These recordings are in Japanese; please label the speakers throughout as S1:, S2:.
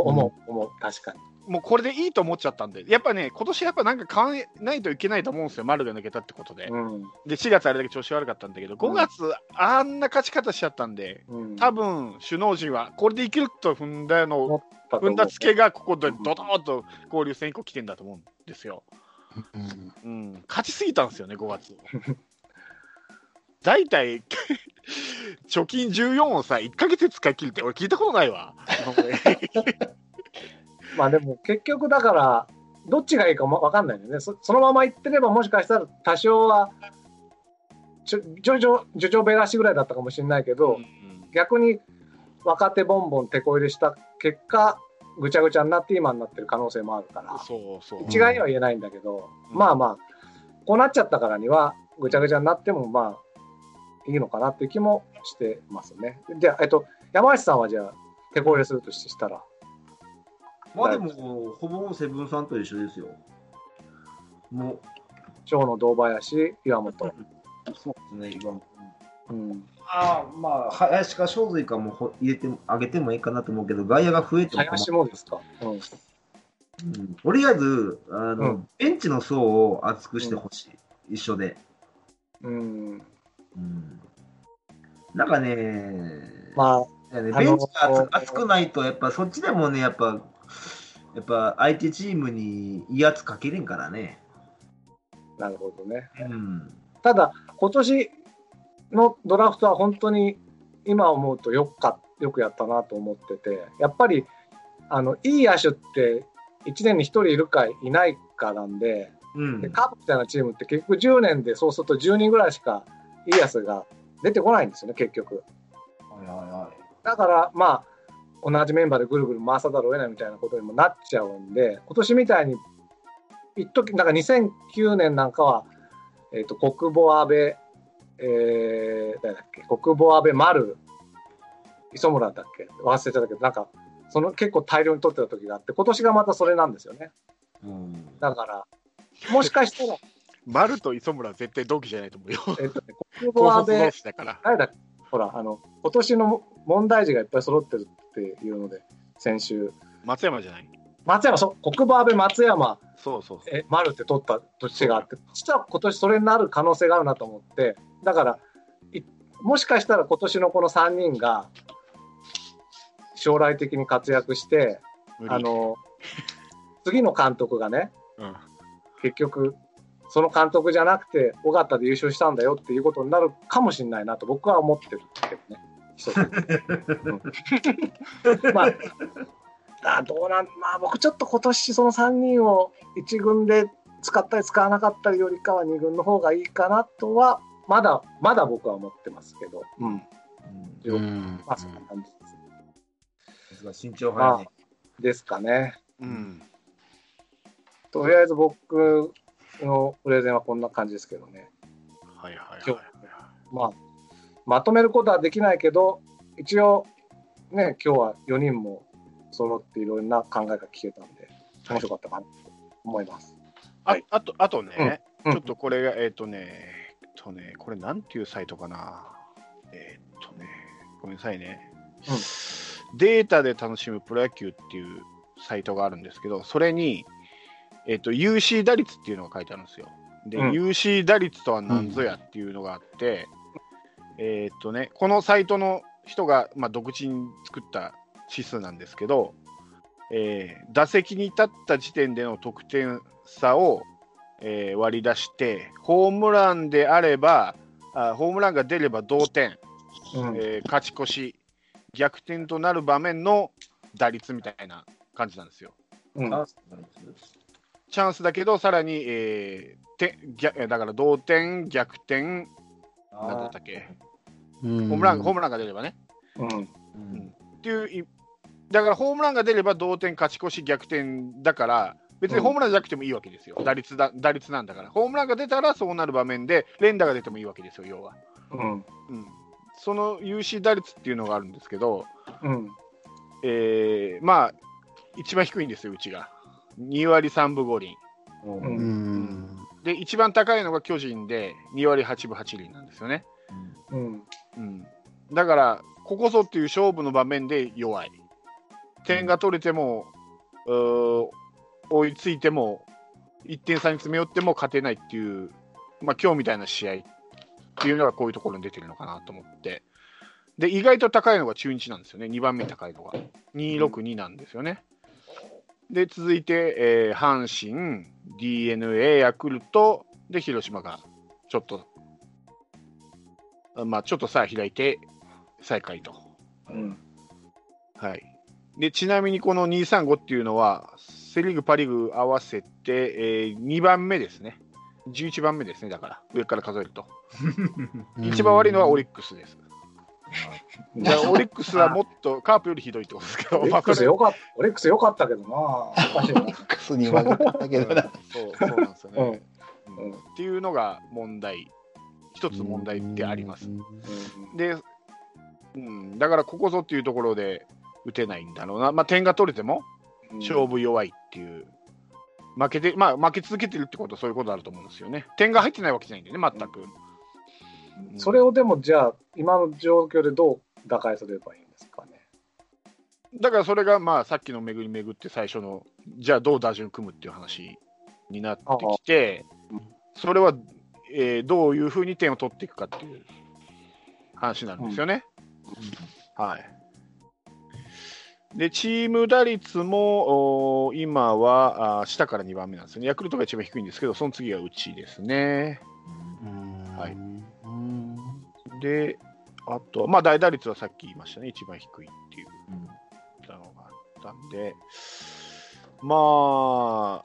S1: 思う、思う、確かに。
S2: もうこれでいいと思っちゃったんで、やっぱね、今年やっぱなんか買わないといけないと思うんですよ、丸が抜けたってことで。
S1: うん。
S2: で、4月あれだけ調子悪かったんだけど、5月、あんな勝ち方しちゃったんで、
S1: うん、
S2: 多分首脳陣はこれでいけると踏んだの踏んだつけがここでドドーンと交流戦以降来てんだと思うんですよ。
S3: うん
S2: うん、勝ちすぎたんですよね、5月。大 体貯金14をさ、1か月で使い切るって俺聞いたことないわ。
S1: まあでも結局だから、どっちがいいかも分かんないよね。そそのままいってればもしかしたら多少は、ちょジョジョ、ジョジョベガシぐらいだったかもしれないけど、逆に若手ボンボン手こ入れした結果、ぐちゃぐちゃになって今になってる可能性もあるから、
S2: そうそう。
S1: 一概には言えないんだけど、
S2: うん
S1: まあまあ、こうなっちゃったからには、ぐちゃぐちゃになってもまあ、いいのかなっていう気もしてますね。じゃあ、えっと、山内さんはじゃあ、手こ入れするとしたら、
S4: まあでも、ほぼセブンさんと一緒ですよ。もう、
S1: 長野堂林、岩本。
S4: そうですね、今。
S1: うん、
S4: ああ、まあ、林か正髄かもほ入れても、上げてもいいかなと思うけど、外野が増えても
S1: 林もですか？うん
S4: うんとりあえず、あの、
S1: うん
S4: ベンチの層を厚くしてほしい、一緒で。
S1: うん、
S4: うん。なんかね、
S1: ま
S4: いやね
S1: あの
S4: ベンチが厚厚くないと、やっぱそっちでもね、やっぱ、やっぱ相手チームに威圧かけれんからね。
S1: あ、なるほどね。
S4: うん。
S1: ただ、今年のドラフトは本当に今思うとよくかよくやったなと思ってて、やっぱりあのいい野手って1年に1人いるかいないかなんで、
S4: うん
S1: でカープみたいなチームって結局10年でそうすると10人ぐらいしかいい野手が出てこないんですよね、結局。
S4: はいはいはい。
S1: だから、まあ、同じメンバーでぐるぐる回さざるを得ないみたいなことにもなっちゃうんで、今年みたいに、一時なんか2009年なんかは、えっ、と、国母安倍、えー、誰だっけ、国母安倍丸、磯村だっけ、忘れちゃったけど、なんか、その結構大量に取ってた時があって、今年がまたそれなんですよね。
S4: うん。
S1: だから、もしかしたら、
S2: 丸と磯村は絶対同期じゃないと思うよ。
S1: えっ、とね、国
S2: 高卒同、士だから。
S1: 誰だほら、あの、今年の問題児がいっぱい揃ってるっていうので、先週、
S2: 松山じゃない？
S1: 松山、そう、国母安倍松山、
S2: そうそうそう。
S1: え丸って取った年があって、実は今年それになる可能性があるなと思って、だから、いもしかしたら今年のこの3人が、将来的に活躍して、あの、次の監督がね、
S2: うん、
S1: 結局、その監督じゃなくて、尾形で優勝したんだよっていうことになるかもしれないなと僕は思ってるけどね。一つうんまあ、あどうなん、まあ僕ちょっと今年その3人を1軍で使ったり使わなかったりよりかは2軍の方がいいかなとは、まだ、まだ僕は思ってますけど、うん。
S3: うん
S1: まあそんな感じです
S4: さすが身長派。
S1: ですかね。
S2: うん。
S1: とりあえず僕のプレゼンはこんな感じですけどね。
S2: はいはい
S1: 今
S2: はい。
S1: まあ、まとめることはできないけど、一応、ね、今日は4人も揃っていろんな考えが聞けたんで、面白かったかなと思います。はい
S2: ああと、あとね、
S1: うん
S2: ちょっとこれが、えっ、とね、えっとね、これなんていうサイトかな。えっ、とね、ごめんなさいね、データで楽しむプロ野球っていうサイトがあるんですけど、それに、えっ、と、UC 打率っていうのが書いてあるんですよ。で、
S1: うん
S2: UC 打率とは何ぞやっていうのがあって、えっ、とね、このサイトの人が、まあ、独自に作った指数なんですけど、えー打席に立った時点での得点差を、えー割り出して、ホームランであれば、あホームランが出れば同点、
S1: うん
S2: えー勝ち越し、逆転となる場面の打率みたいな感じなんですよ。
S1: うん
S2: チャンスだけど、さらに、えーて逆えーだから同点、逆転、なんだったっけ、
S3: ホ
S2: ホームランホームランが出ればね。
S1: うん。
S4: うん。
S2: っていうい、だからホームランが出れば同点、勝ち越し、逆転だから、別にホームランじゃなくてもいいわけですよ、打率だ打率なんだから、ホームランが出たらそうなる場面で、連打が出てもいいわけですよ、要は。
S1: うん。
S2: うん、その UC 打率っていうのがあるんですけど、
S1: うん。
S2: えーまあ、一番低いんですよ、うちが。2割3分5厘。
S4: うん
S1: うん
S3: うん
S2: で、一番高いのが巨人で、2割8分8厘なんですよね。
S1: うん
S2: うん、だから、ここぞっていう勝負の場面で弱い。点が取れても、追いついても、1点差に詰め寄っても勝てないっていう、まあ今日みたいな試合っていうのがこういうところに出てるのかなと思って、で、意外と高いのが中日なんですよね、2番目に高いのが。262なんですよね。で、続いて、えー阪神、d n a ヤクルト、で、広島がちょっと、あまあ、ちょっとさあ開いて、最下位と。
S1: うん。
S2: はい。で、ちなみにこの235っていうのは、セ・リーグ、パ・リーグ合わせて、え2番目ですね。11番目ですね、だから、上から数えると。一番悪いのはオリックスです。だからオリックスはもっとカープよりひどいってことですけど、
S1: オリックスよかった、オリックスよかったけどな。おかしいな。
S3: クスに負けたけどな。
S2: そうそうなんですよね、っていうのが問題、一つ問題であります。
S1: うん
S2: で、うん、だからここぞっていうところで打てないんだろうな、まあ、点が取れても
S1: うん
S2: 勝負弱いっていう、負けて、まあ、負け続けてるってことはそういうことあると思うんですよね。点が入ってないわけじゃないんでね、全く。うん
S1: それをでもじゃあ、今の状況でどう打開すればいいんですかね？
S2: だからそれが、まあ、さっきの巡り巡って最初の、じゃあどう打順組むっていう話になってきて
S1: うん、
S2: それは、えーどういうふうに点を取っていくかっていう話なんですよね。はい。で、チーム打率も今はあー下から2番目なんですよね。ヤクルトが一番低いんですけど、その次がうちですね。はい
S3: うん
S2: で、あと、まあ、大打率はさっき言いましたね、一番低いっていうのがあったんで、まあ、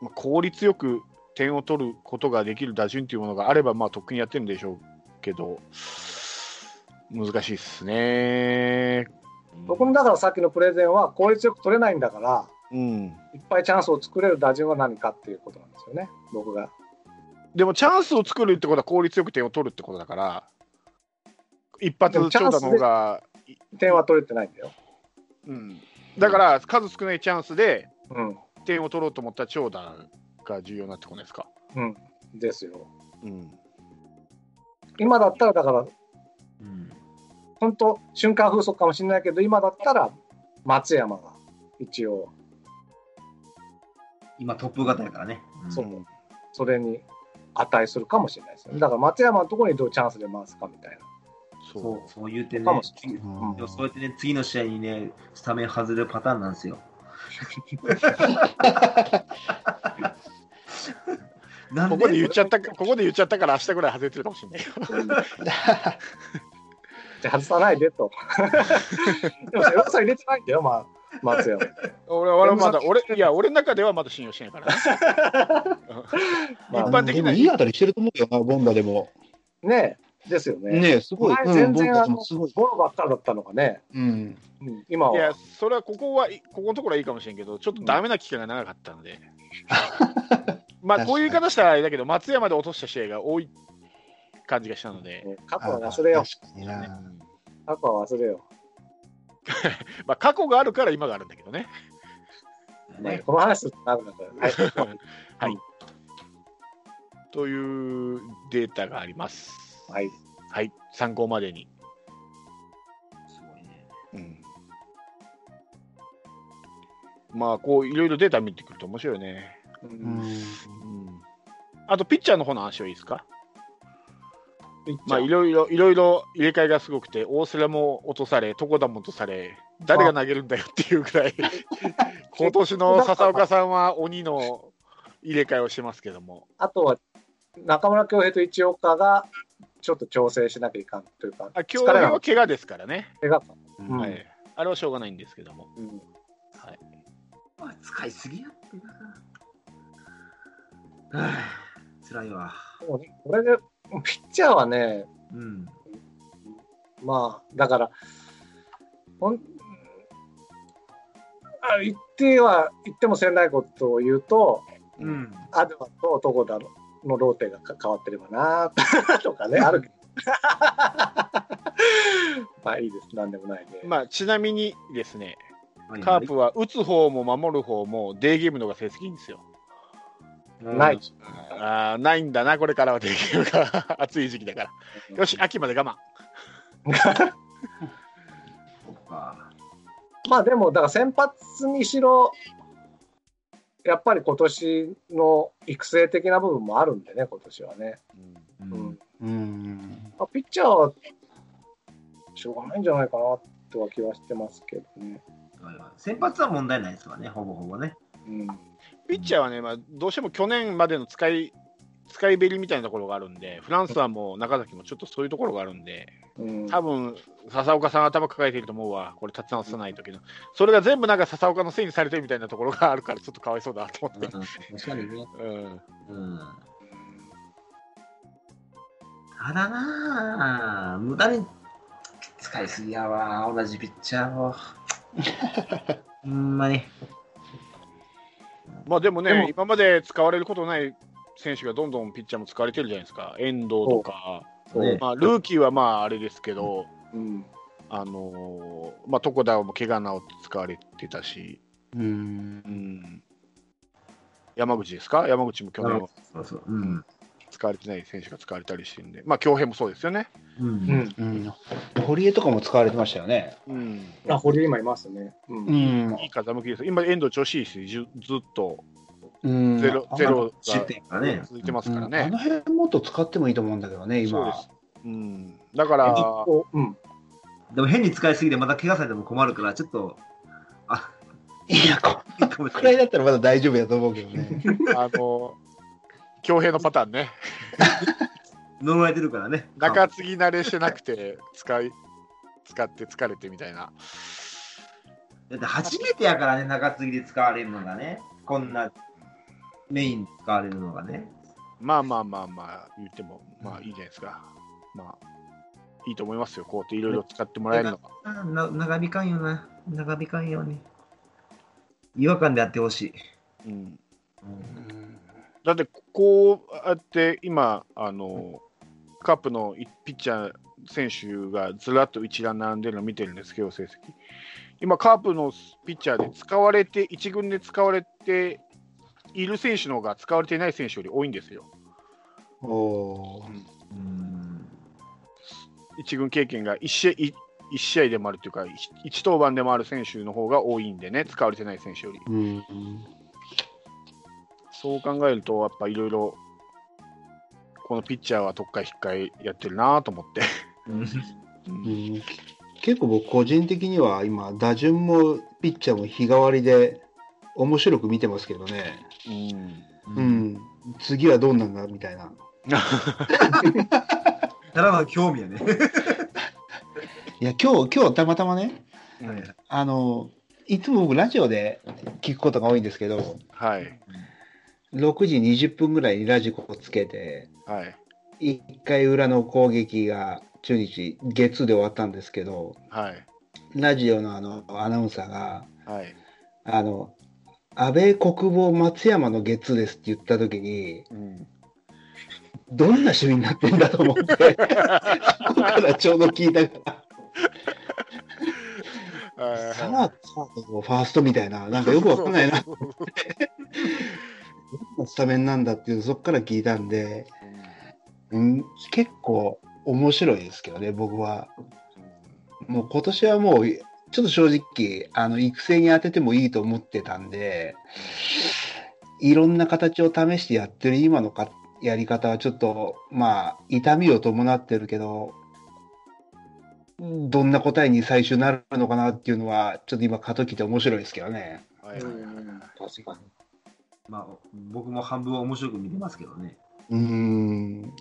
S2: まあ効率よく点を取ることができる打順というものがあれば、まあ、とっくにやってるんでしょうけど、難しいですね。
S1: 僕もだからさっきのプレゼンは効率よく取れないんだから、
S2: うん。
S1: いっぱいチャンスを作れる打順は何かっていうことなんですよね、僕が。
S2: でも、チャンスを作るってことは効率よく点を取るってことだから、一発長打の方が、
S1: 点は取れてないんだよ。
S2: うん、だから数少ないチャンスで
S1: うん。
S2: 点を取ろうと思ったら長打が重要になってこないですか？
S1: うん。ですよ。
S2: うん。
S1: 今だったら、だから、
S4: うん
S1: 本当瞬間風速かもしれないけど、今だったら、松山が一応、
S4: 今トップ型やからね。
S1: そうそれに値するかもしれないですよね。だから松山のところにどうチャンスで回すかみたいな。
S2: そ
S4: そうう、そう言うてねそうやってね、次の試合にね、スタメン外れるパターンなんですよ。
S2: ここで言っちゃったか、ここで言っちゃったから明日ぐらい外れてるかもしれないよ。
S1: じゃあ外さないでと。でも、セロさん入れてないんだよ、まあ、松山。
S2: 俺は俺はまだ、俺、いや、俺の中ではまだ信用してないからね。
S1: まあ
S2: 一般的な
S3: でもいい当たりしてると思うよな、ボンダでも。
S1: ねえ、ですよね。
S3: ねえ、すごい。
S1: 全然あの
S3: でもすごい。
S1: ボロばっかりだったのがね、
S3: うん。
S1: うん今
S2: いや
S1: は、
S2: それはここは、ここのところはいいかもしれんけど、ちょっとダメな期間が長かったので。まあ、こういう言い方したらあれだけど、松山で落とした試合が多い感じがしたので。
S1: ね過去は忘れよ。
S2: う。
S1: 過去は忘れよ
S2: まあ、過去があるから今があるんだけどね。
S1: う。ね、この話んだから。はい。
S2: はい。というデータがあります。
S1: はい。
S2: はい、参考までに。
S4: すごいね。
S2: うん、まあ、こういろいろデータ見てくると面白いね。
S1: う
S3: うんん。
S2: うん、あと、ピッチャーの方の話はいいですか？まあ、いろいろ、いろいろ入れ替えがすごくて、大瀬良も落とされ、床田も落とされ、誰が投げるんだよっていうぐらい、今年の笹岡さんは鬼の入れ替えをしてますけども、
S1: あとは、中村恭平と一岡が、ちょっと調整しなきゃいかんというか、
S2: あ今日は怪我ですからね、
S1: 怪我か。
S3: うん
S2: はい、あれはしょうがないんですけども、
S1: うん。
S2: はい、
S4: あ使いすぎやってな。は あ辛いわ。
S1: これで、ピッチャーはね、
S4: うん。
S1: まあ、だから、ほんあ言っては、言ってもせんないことを言うと、
S4: うん。
S1: アドバと床田のローテがか変わってればなとかね、あるけど。まあいいです、なんでもないで。
S2: まあ、ちなみにですね、
S4: はい
S2: カープは打つ方も守る方もデーゲームの方が成績いいんですよ。
S1: ない。
S2: あーないんだな、これからはデーゲームが暑い時期だから。よし、秋まで我慢。
S1: まあでも、だから先発にしろ、やっぱり今年の育成的な部分もあるんでね、今年はね。
S2: うん
S4: う
S1: うんん。
S3: うん。
S1: まあ、ピッチャーは、しょうがないんじゃないかなとは気はしてますけどね。
S4: はいはい先発は問題ないですわね、ほぼほぼね。
S1: うん。
S2: ピッチャーはね、まあ、どうしても去年までの使い使いべりみたいなところがあるんで、フランスはもう中崎もちょっとそういうところがあるんで、
S1: うん、
S2: 多分笹岡さん頭抱えてると思うわ、これ立ち直さない時の。それが全部なんか笹岡のせいにされてるみたいなところがあるから、ちょっとかわいそうだなと思って。
S4: 確かにね。
S2: うん
S4: うん。ただなあ無駄に使いすぎやわ、同じピッチャーを。ほんまに。
S2: まあでもね
S1: でも
S2: 今まで使われることない選手がどんどんピッチャーも使われてるじゃないですか、遠藤とか、
S4: ね
S2: まあ、ルーキーはまああれですけど、
S1: うん。
S2: あのーまあ、床田も怪我治って使われてたし、
S3: うん。
S2: うん、山口ですか、山口も去年は
S4: そうそう。うん。
S2: 使われてない選手が使われたりしてるんで、まあ、京平もそうですよね。
S4: う。
S1: うんん。
S3: うん。堀江とかも使われてましたよね。
S2: うん、
S1: あ、堀江今いますね。うん。
S3: ん
S2: いい風向きです。今、遠藤調子いいし、ずずっと
S3: うん。
S2: ゼロゼロ
S4: 失
S2: が
S4: 点がね。
S2: 続いてますから
S3: あ
S2: ね。
S3: の辺もっと使ってもいいと思うんだけどね、今
S2: そうで。す。うん、だから、
S1: うん。
S4: でも変に使いすぎてまた怪我されても困るから、ちょっと、あ、
S3: いや、こ
S4: いいかもし
S3: く。らいだったらまだ大丈夫やと思うけどね。
S2: あの、京平のパターンね、
S4: 呪われてるからね。
S2: 中継ぎ慣れしてなくて、使い、使って疲れてみたいな。
S4: だって初めてやからね、中継ぎで使われるのがね。こんなメイン使われるのがね。
S2: まあまあまあまあ、言っても、まあいいじゃないですか。まあ、いいと思いますよ、こうやっていろいろ使ってもらえるのが。
S4: あな長引かんよな。長引かんように。違和感でやってほしい。
S2: うん、
S3: うん
S2: だって、こうやって今、あの、カップのピッチャー選手がずらっと一覧並んでるのを見てるんですけど、成績。今、カープのピッチャーで使われて、一軍で使われている選手の方が使われていない選手より多いんですよ。
S3: おー
S4: うん。
S2: 一軍経験が1試合試合でもあるというか、一一登板でもある選手の方が多いんでね、使われてない選手より。
S3: うん。
S2: そう考えると、やっぱいろいろ、このピッチャーは特会引っかいやってるなと思って。
S3: 結構僕個人的には今打順もピッチャーも日替わりで面白く見てますけどね。
S2: うん
S3: うん。次はどうなんだみたいな。
S4: ただの興味やね。
S3: いや今日今日たまたまね
S2: うん
S3: あのいつも僕ラジオで聞くことが多いんですけど
S2: はい。
S3: 6時20分ぐらいにラジコをつけて
S2: はい。
S3: 1回裏の攻撃が中日月で終わったんですけど
S2: はい。
S3: ラジオのあのアナウンサーが
S2: はい。あ
S3: あの安倍国防松山の月ですって言った時に
S2: うん。
S3: どんな趣味になってんだと思って そこからちょうど聞いたからサード、サード、ファーストみたいな、なんかよくわかんないなスタメンなんだっていう、そこから聞いたんで、うん、結構面白いですけどね、僕は。もう今年はもう、ちょっと正直、あの、育成に当ててもいいと思ってたんで、いろんな形を試してやってる今のかやり方はちょっと、まあ、痛みを伴ってるけど、どんな答えに最終なるのかなっていうのは、ちょっと今、過渡期で面白いですけどね。
S2: はい。
S1: うん確かに。
S4: まあ、僕も半分は面白く見てますけどね。
S3: うーん。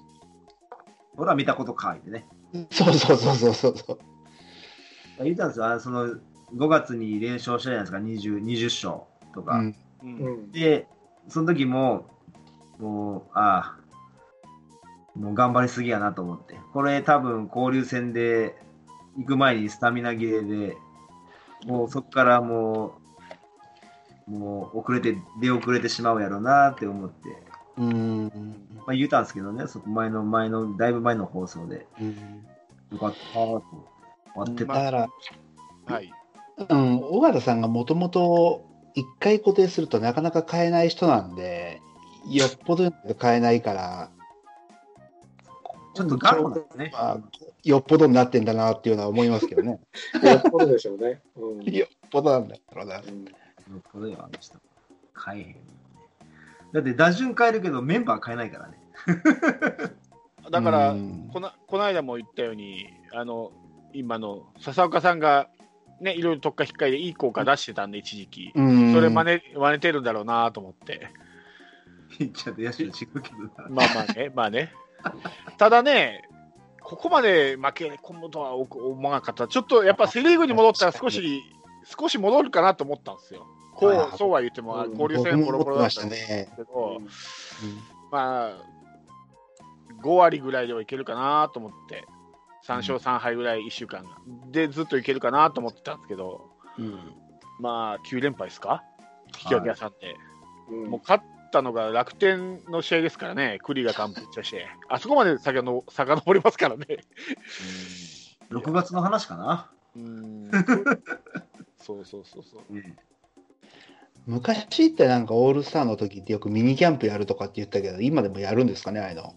S4: ほら、見たことかいてね。
S3: そうそうそうそうそうそう。
S4: 言ったんですよ、あのその5月に連勝したじゃないですか、20, 20勝とか。
S3: うん
S2: う。
S1: うんん。
S4: で、その時も、もう、ああ、もう頑張りすぎやなと思って。これ多分交流戦で行く前にスタミナ切れで、もうそこからもう、もう遅れて、出遅れてしまうやろうなって思って、
S3: うーん。
S4: まあ言うたんですけどね、そこ前の前の、だいぶ前の放送で、
S3: うん
S4: よかったーと終わってた。
S3: だから、
S2: はい。
S3: うん、尾形さんがもともと一回固定するとなかなか変えない人なんで、よっぽど変えないから、
S4: ちょっと頑固ですね。
S3: まあ、よっぽどになってんだなっていうのは思いますけどね。
S1: よっぽどでしょうね。うん
S3: よっぽどなんだろうな。
S1: うん
S4: よっぽどよ、あの人。変えへんね。だって打順変えるけどメンバー変えないからね。
S2: だから、
S3: うん
S2: このこの間も言ったように、あの今の笹岡さんが、ね、いろいろ特化引っかえでいい効果出してたんで、一時期。
S3: うん
S2: それ真似真似てるんだろうなと思って。
S4: ピッチャーと野手と違うけどな。
S2: まあまあね、まあね。ただね、ここまで負け込むとは思わなかった。ちょっとやっぱセ・リーグに戻ったら少し、少し戻るかなと思ったんですよ。こう、そうは言っても、
S1: うん。
S2: 交流戦ボロボロだったんですけど、まあ、5割ぐらいではいけるかなと思って、3勝3敗ぐらい1週間でずっといけるかなと思ってたんですけど、
S3: うん。
S2: まあ、9連敗ですか、引き分け屋さんで。
S1: うん。
S2: もう勝ったのが楽天の試合ですからね、栗が完封して、あそこまで先の遡りますからね。
S4: 6月の話かな。
S2: うんそうそうそうそう。
S3: 昔ってなんかオールスターの時ってよくミニキャンプやるとかって言ったけど、今でもやるんですかね、ああいうの。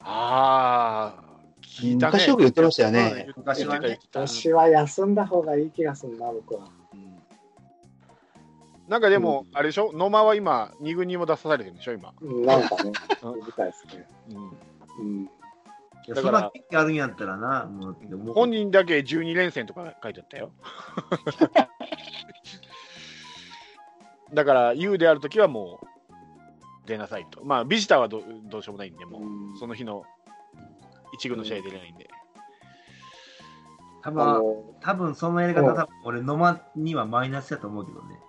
S2: ああ、聞いたね。
S3: 昔よく言ってましたよね
S2: うん
S4: 昔はね
S2: 言ってた言って
S1: 私は休んだ方がいい気がするな、僕は。
S2: たうんなんかでも、あれでしょ、野間は今、2軍にも出されてるんでしょ、今。
S1: うんなんかね、
S2: うん
S1: みたいですね。
S2: うん
S1: うん。
S2: だから
S4: あるんやったらな、もう
S2: 本人だけ12連戦とか書いてあったよ。だから、U であるときはもう出なさいと。まあ、ビジターはどどうしようもないんで、もう、
S1: うん
S2: その日の一軍の試合出れないんで。
S1: あ
S4: 多分
S1: の、
S4: 多分そのやり方、多分俺、野間にはマイナスやと思うけどね。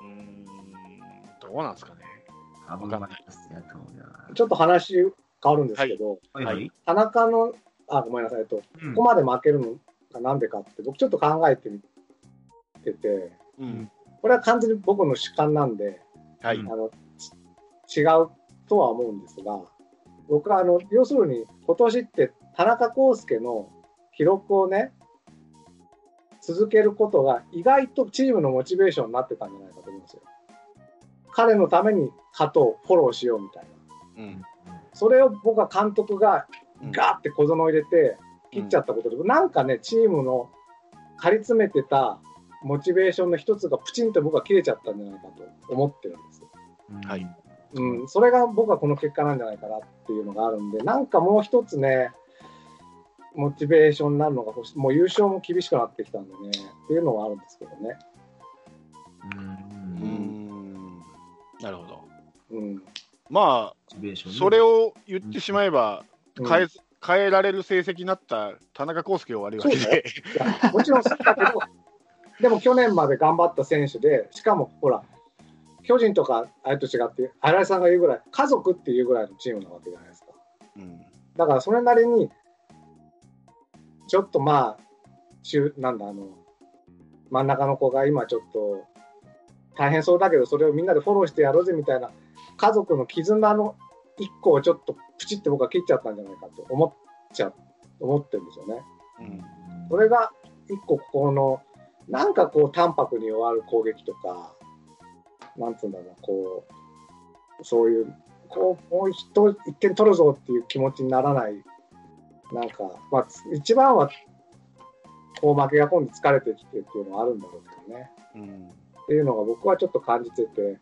S2: うーん、どうなんですかね。
S4: 多分
S2: わかんない
S4: マイナスやと思うな。
S1: ちょっと話変わるんですけど、
S4: はい
S2: はい
S1: 田中の、あ、ごめんなさい、えっと、
S4: うん
S1: ここまで負けるのがなんでかって、僕ちょっと考えてみてて、
S2: うん。
S1: これは完全に僕の主観なんで、
S2: はい。
S4: うん
S1: あのち違うとは思うんですが、僕はあの要するに今年って田中康介の記録をね、続けることが意外とチームのモチベーションになってたんじゃないかと思うんですよ。彼のために加藤フォローしようみたいな。
S2: うん。
S1: それを僕は監督が
S2: うん
S1: ガーって小園を入れて切っちゃったことで、なんかね、チームの張り詰めてたモチベーションの一つがプチンと僕は切れちゃったんじゃないかと思ってるんです。
S2: はい。
S1: うん、それが僕はこの結果なんじゃないかなっていうのがあるんで、なんかもう一つね、モチベーションになるのが欲しい、もう優勝も厳しくなってきたんでね、っていうのはあるんですけどね。
S2: う
S4: ん。
S2: なるほど。
S1: うん。
S2: まあ、それを言ってしまえば、
S1: うん
S2: 変え変えられる成績になった田中康介を悪いわけで。
S1: もちろんそうだけど、でも去年まで頑張った選手で、しかもほら、巨人とかあれと違って、新井さんが言うぐらい、家族っていうぐらいのチームなわけじゃないですか。
S2: うん。
S1: だからそれなりに、ちょっとまあ、中なんだ、あの、真ん中の子が今ちょっと大変そうだけど、それをみんなでフォローしてやろうぜみたいな、家族の絆の一個をちょっとプチって僕は切っちゃったんじゃないかと思っちゃ、思ってるんですよね。
S2: うん。
S1: それが一個ここの、なんかこう淡白に終わる攻撃とか、なんつうんだろうな、こう、そういう、こう、もう一一点取るぞっていう気持ちにならない、なんか、まあ、一番は、こう負けが今度疲れてきてっていうのはあるんだろうけどね。
S2: うん。
S1: っていうのが僕はちょっと感じてて、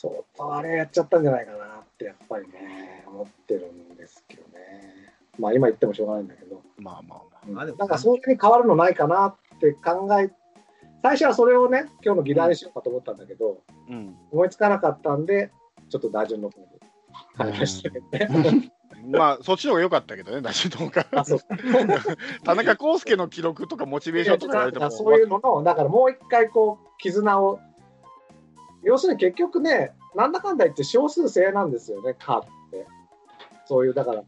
S1: 相当あれやっちゃったんじゃないかなってやっぱりね、思ってるんですけどね。まあ今言ってもしょうがないんだけど。
S2: まあまあまあ。
S4: まあでも
S1: なんかそれに変わるのないかなって考え、最初はそれをね、今日の議題にしようかと思ったんだけど、
S2: うん。
S1: 思いつかなかったんで、ちょっと打順の方に変えましたけどね。
S2: まあ、そっちの方が良かったけどね、打順の方が。田中康介の記録とかモチベーションとか言われても。
S1: そういうのの、だからもう一回こう、絆を、要するに結局ね、なんだかんだ言って少数制なんですよね、カーって。そういう、だから、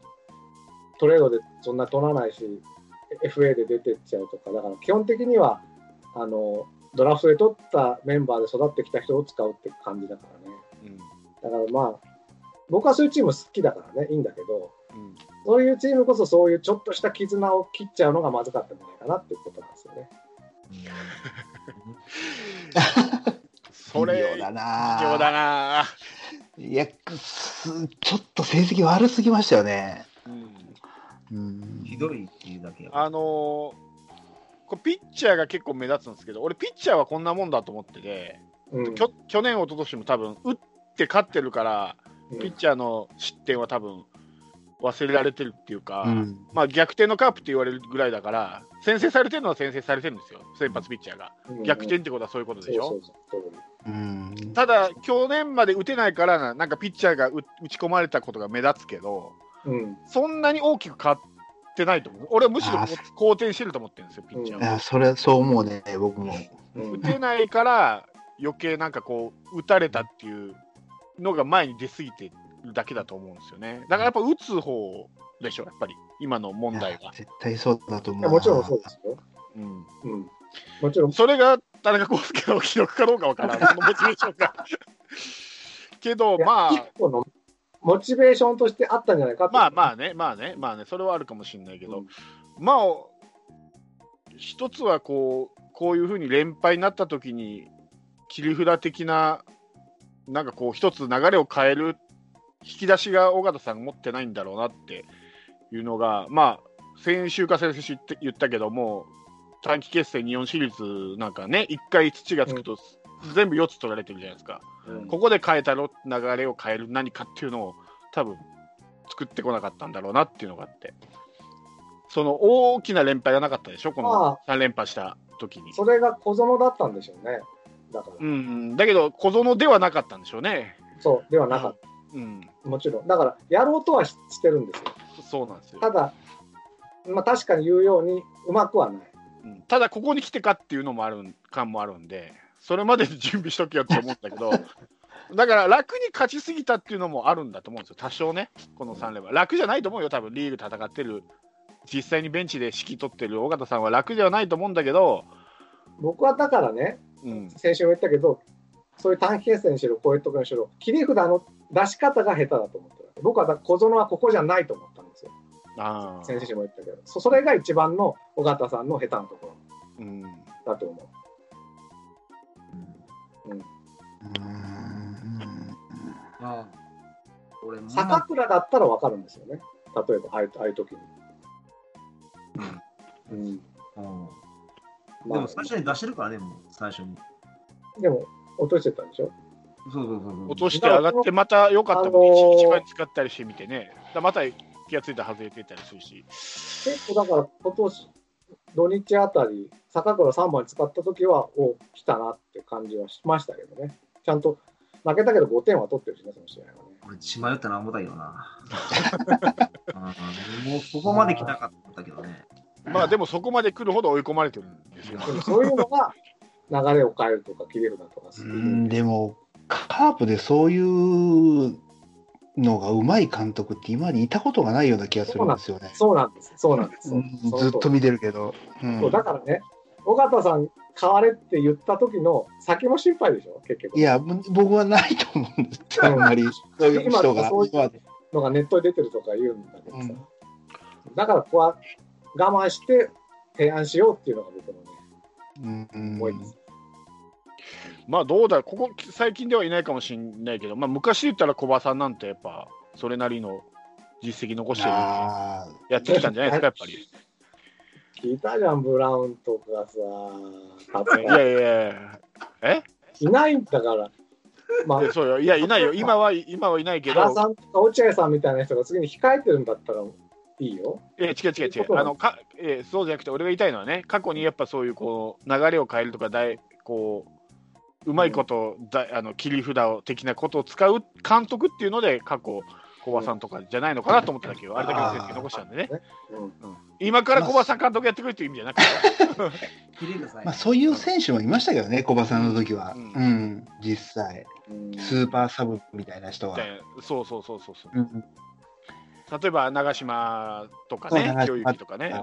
S1: トレードでそんな取らないし、FA で出てっちゃうとか、だから基本的には、あの、ドラフトで取ったメンバーで育ってきた人を使うって感じだからね。
S2: うん。
S1: だからまあ、僕はそういうチーム好きだからね、いいんだけど、
S2: うん。
S1: そういうチームこそそういうちょっとした絆を切っちゃうのがまずかったんじゃないかなっていうことなんですよね。
S2: それ、
S3: 微妙だな
S2: 微妙だな
S3: 微いや、すちょっと成績悪すぎましたよね。
S2: うん
S3: うん、
S4: ひどいっていうだけや。
S2: あのーピッチャーが結構目立つんですけど、俺、ピッチャーはこんなもんだと思ってて、
S1: うん
S2: きょ去年、一昨年も多分打って勝ってるから、
S1: うん
S2: ピッチャーの失点は多分忘れられてるっていうか、
S3: うん
S2: まあ、逆転のカープって言われるぐらいだから、先制されてるのは先制されてるんですよ、先発ピッチャーが。
S1: うん
S2: 逆転ってことはそういうことでしょ？ただ、去年まで打てないからな、なんかピッチャーが打打ち込まれたことが目立つけど、
S1: うん
S2: そんなに大きく変わってないと思う。俺はむしろ好転してると思ってるんですよ、ピッチャーは。
S3: いやそれ、そう思うね、僕も。
S1: うん
S2: 打てないから、余計なんかこう、打たれたっていうのが前に出過ぎてるだけだと思うんですよね。だからやっぱ打つ方でしょ、やっぱり、今の問題は。
S3: 絶対そうだと思う
S1: もちろんそうですよ。
S2: うん、
S1: うん、もちろん、
S2: それが田中康介の記録かどうかわからん、そのモチベーションが。けど、まあ。
S1: モチベーションとしてあったんじゃないか
S2: まあまあね、まあね、まあね、それはあるかもしれないけど、
S1: うん。
S2: まあ、一つはこう、こういうふうに連敗になった時に、切り札的な、なんかこう、一つ流れを変える引き出しが尾形さん持ってないんだろうなっていうのが、まあ、先週か先々週言って言ったけども、短期決戦日本シリーズなんかね、1回土がつくと、全部4つ取られてるじゃないですか。
S1: うん
S2: ここで変えたろ流れを変える何かっていうのを多分作ってこなかったんだろうなっていうのがあって、その大きな連敗がなかったでしょ、こ
S1: ま
S2: の3連覇した時に。
S1: それが小園だったんでしょうね。だから、
S2: うん、だけど、小園ではなかったんでしょうね。
S1: そうではなかっ
S2: うん、
S1: た、もちろん。だから、やろうとはししてるんですよ。
S2: そうなんですよ。
S1: ただ、まあ、確かに言うように、うまくはない。
S2: うんただ、ここに来てかっていうのもあるん感もあるんで、それまでに準備しとけよって思ったけど、だから楽に勝ちすぎたっていうのもあるんだと思うんですよ、多少ね、この3連覇。楽じゃないと思うよ、多分リーグ戦ってる、実際にベンチで指揮取ってる尾形さんは楽ではないと思うんだけど、
S1: 僕はだからね、
S2: うん、
S1: 先週も言ったけど、そういう短期決戦にしろ、こういうとこにしろ、切り札の出し方が下手だと思ってる。僕はだから小園はここじゃないと思ったんですよ。
S2: あー
S1: 先週も言ったけど、そそれが一番の尾形さんの下手なところ
S2: うん、
S1: だと思う。
S3: うん
S4: まあ、俺も、
S1: 坂倉だったら分かるんですよね。例えば、ああいうああいう時に。うん。
S4: うん
S1: まあ
S4: でも、最初に出してるからね、もう、最初に。
S1: でも、落としてたんでしょ？
S4: そうそうそうそう。
S2: 落として上がって、また良かったもん、
S1: あのー
S2: 一番使ったりしてみてね、だまた気がついたら外れてたりするし、
S1: 結構だから、今年、土日あたり、坂倉3番使った時は、お来たなって感じはしましたけどね。ちゃんと、負けたけど5点は取ってるしね、その試合はね。
S4: 俺、血迷ったな思ったけどな。うんもう、ここまで来たかったけどね。
S2: まあでもそこまで来るほど追い込まれてるんですよ。
S1: でもそういうのが、流れを変えるとか、切れるだとか
S3: でも、カープでそういうのがうまい監督って今までいたことがないような気がするんですよね。
S1: そうなんです。そうなんです。
S3: ずっと見てるけど。うん
S1: そうだからね、尾形さん、変われって言った時の先も心配でしょ、結局。
S3: いや、僕はないと思うんですよ、あんまり。そういう人が。
S1: そういうのがネットに出てるとか言うんだけどさ、
S3: うん
S1: だからここは我慢して提案しようっていうのが僕のね、
S3: うん
S1: 思いです。
S2: まあどうだ、ここ最近ではいないかもしれないけど、まあ昔言ったら小葉さんなんてやっぱそれなりの実績残してる
S3: あ
S2: やってきたんじゃないですか、やっぱり。
S1: 聞いたじゃん、ブラウンとかさ、
S2: いやいやいや、え？
S1: いないんだから、まあ。
S2: そうよ、いや、いないよ、今は今はいないけど、
S1: 原さんとか落合さんみたいな人が次に控えてるんだったらいいよ。
S2: いや違う違う違う。あのか、えーそうじゃなくて、俺が言いたいのはね、過去にやっぱそういうこう流れを変えるとかだい、こううまいこと、だあの切り札を的なことを使う監督っていうので、過去、小葉さんとかじゃないのかなと思ったんだけど、あれだけの成績残したんでね、
S1: うん
S2: うん今から小葉さん監督やってくれっていう意味じゃなくて。
S3: まあ、そういう選手もいましたけどね、小葉さんの時は。
S2: う
S3: うんん、実際。
S1: うん
S3: スーパーサブみたいな人は。
S2: でそうそうそうそうそう、
S3: うん
S2: 例えば長嶋とかね、
S3: そう長嶋
S2: ひろゆきとかね、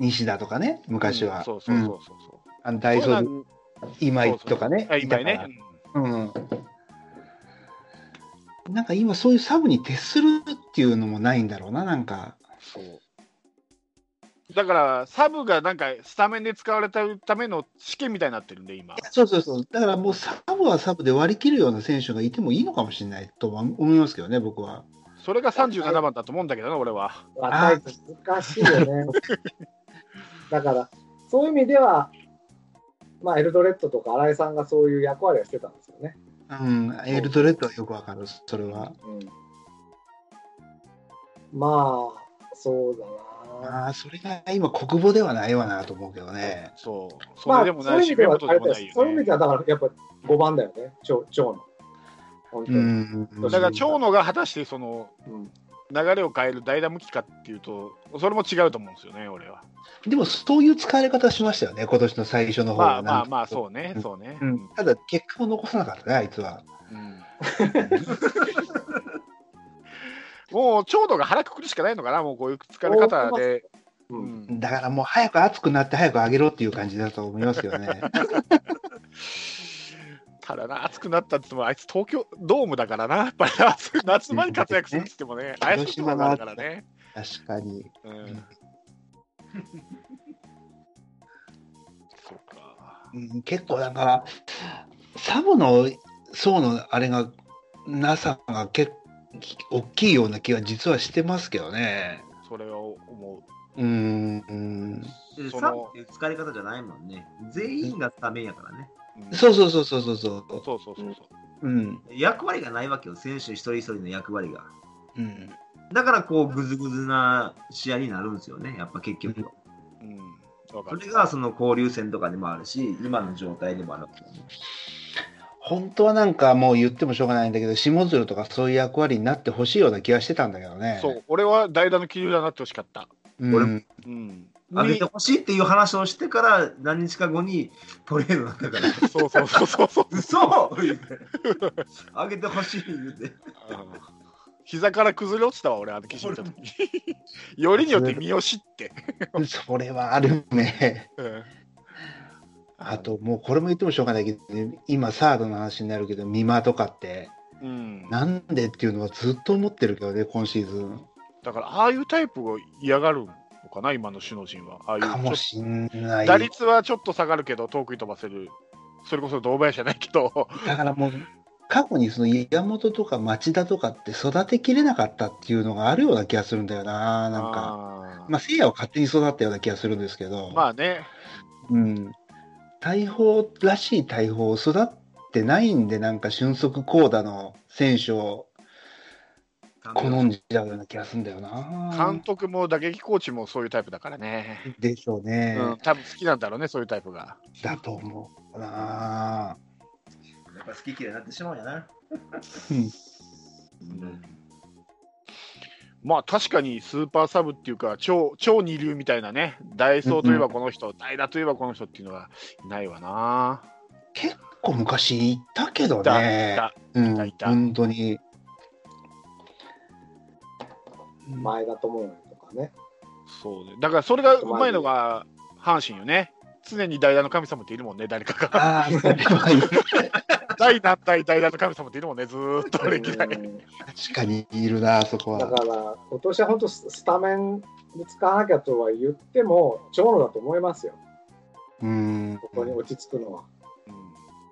S3: 西田とかね、昔は。
S2: うんそうそうそうそうそう。
S3: あのダイソー
S2: そうなん
S3: 今井とかね。
S2: あ今井ね
S3: いた。からうん。なんか今そういうサブに徹するっていうのもないんだろうな、なんか。
S2: そう。だから、サブがなんかスタメンで使われたための試験みたいになってるんで、今。
S3: そうそうそう。だからもうサブはサブで割り切るような選手がいてもいいのかもしれないとは思いますけどね、僕は。
S2: それが37番だと思うんだけどね、俺は。
S1: 若いと難しいよね。だから、そういう意味では、まあ、エルドレッドとか新井さんがそういう役割をしてたんですよね。
S3: うん、エルドレッドはよくわかる、それは。
S1: うん、まあ、そうだな。
S3: ああ、それが今、国母ではないわなと思うけどね。
S2: そう。そ
S1: まあ、
S2: れでもないし、
S1: そういう意味ではそういう意味
S2: ね。
S1: では、だからやっぱ5番だよね、長長野。本当
S3: う
S1: に。
S3: ん。
S1: だ
S2: だから、長野が果たしてその
S1: うん
S2: 流れを変える代打向きかっていうと、それも違うと思うんですよね、俺は。
S3: でも、そういう使われ方しましたよね、今年の最初の方
S2: ま
S3: は
S2: あまあまあ、
S3: う。
S2: そうね、そうね。
S3: う
S2: うん
S3: ん、ただ、結果を残さなかったね、あいつは。
S2: うんもう長野が腹くくるしかないのかな、もうこういう疲れ方で。
S1: う
S2: うんん
S3: だからもう早く熱くなって早く上げろっていう感じだと思いますよね。
S2: ただな、暑くなったって言っても、あいつ東京ドームだからな、やっぱり夏夏場に活躍するって言ってもね、怪しいところがあるからね。
S3: 確かに。
S2: うんそうか。
S3: うん、結構だから、サブの層のあれが、なさが結構大きいような気が実はしてますけどね。
S2: それを思
S3: う。うん
S4: サブっていう使い方じゃないもんね。全員がスタメンやからね。
S2: う。うん
S3: そうそうそうそうそうそう。
S2: そうそうそうそう。
S3: うん。
S4: 役割がないわけよ、選手一人一人の役割が。
S3: うん。
S4: だからこう、ぐずぐずな試合になるんですよね、やっぱ結局は。
S2: うん。
S4: それがその交流戦とかでもあるし、今の状態でもあるわけよね。
S3: 本当はなんかもう言ってもしょうがないんだけど、下鶴とかそういう役割になってほしいような気がしてたんだけどね。
S2: そう、俺は代打の切り札になってほしかった。
S3: うん。
S4: 俺も
S2: うん。
S4: 上げてほしいっていう話をしてから何日か後にトレードになったから。
S2: そうそうそうそうそう。
S4: 嘘言うて上げてほしい言うて。
S2: うん膝から崩れ落ちたわ、俺、あの岸見た時よりによって三好って。
S3: それはあるね。
S2: うん
S3: あと、もうこれも言ってもしょうがないけど、今サードの話になるけど、美馬とかって、
S2: うん、
S3: なんでっていうのはずっと思ってるけどね、今シーズン。
S2: だから、ああいうタイプを嫌がるのかな、今の首脳陣は。ああいう
S3: かもしんない。
S2: 打率はちょっと下がるけど、遠くに飛ばせる。それこそ堂林じゃないけど、
S3: だからもう、過去にその山本とか町田とかって育てきれなかったっていうのがあるような気がするんだよな、なんか。
S2: あー
S3: まあ、聖夜は勝手に育ったような気がするんですけど、
S2: まあね、
S3: うん。大砲らしい大砲を育ってないんで、なんか俊足高打の選手を好んじゃうような気がするんだよな。
S2: 監督も打撃コーチもそういうタイプだからね。
S3: でしょうね。
S2: うん、多分好きなんだろうね、そういうタイプが。
S3: だと思うな。
S4: やっぱ好き嫌いになってしまうんやな。
S3: うん
S2: まあ確かにスーパーサブっていうか超超二流みたいなねダイソーといえばこの人、代打といえばこの人っていうのはいないわな。
S3: 結構昔いたけど
S2: だ
S3: ね。
S2: だ
S3: うん
S2: いたいた
S3: 本当に。
S1: 前田智也とかね。
S2: そうね。だからそれがうまいのが阪神よね。常に代打の神様っているもんね、誰かが。
S3: ああ、それはいい
S2: 第何代代打の神様っているもんね、ずーっと歴代。
S1: うん
S3: 確かにいるな、そこは。
S1: だから、今年は本当ススタメンで使わなきゃとは言っても、長野だと思いますよ。
S3: うん。
S1: ここに落ち着くのは。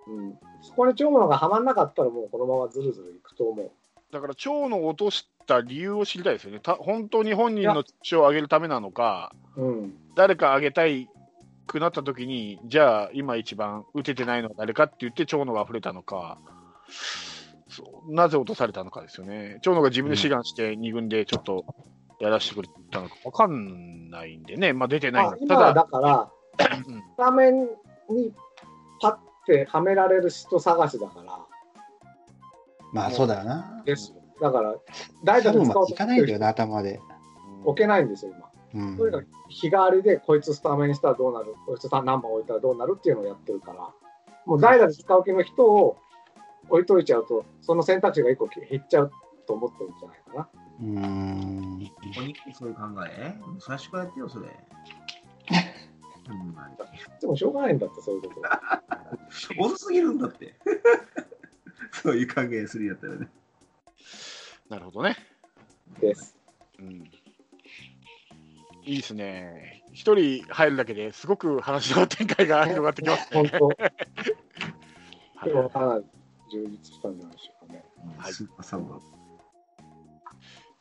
S2: うん
S1: うん。そこに長野がはまんなかったら、もうこのままずるずるいくと思う。
S2: だから長野を落とした理由を知りたいですよね。た本当に本人の血を上げるためなのか、
S1: うん。
S2: 誰か上げたいくなった時に、じゃあ今一番打ててないのは誰かって言って長野が溢れたのか、そうなぜ落とされたのかですよね。長野が自分で志願して2軍でちょっとやらせてくれたのか分かんないんでね、まあ出てない
S1: 今は
S2: ただ、
S1: だから、
S2: うん
S1: スタメンにパッてはめられる人探しだから、
S3: まあそうだよな。
S1: ですよ。だから、代打
S3: 多分ま
S1: で使おうと
S3: ないんだよな、頭で。
S1: 置けないんですよ、今。
S3: うん
S1: とにかく日替わりで、こいつスタメンにしたらどうなる、こいつ何番置いたらどうなるっていうのをやってるから、もう代打で使う気の人を置いといちゃうと、その選択肢が一個減っちゃうと思ってるんじゃないかな。
S3: うん。
S4: お肉そういう考え？最初からやってよ、それ。
S1: でもしょうがないんだって、そういうことは。
S4: 遅すぎるんだって。そういう考えするやったらね。
S2: なるほどね。
S1: です。
S2: うんいいですね。一人入るだけですごく話の展開が広がってきますね。
S1: 本当、
S2: は
S1: 充実したんじゃないでしょうかね。
S2: はい
S4: スーパーサブ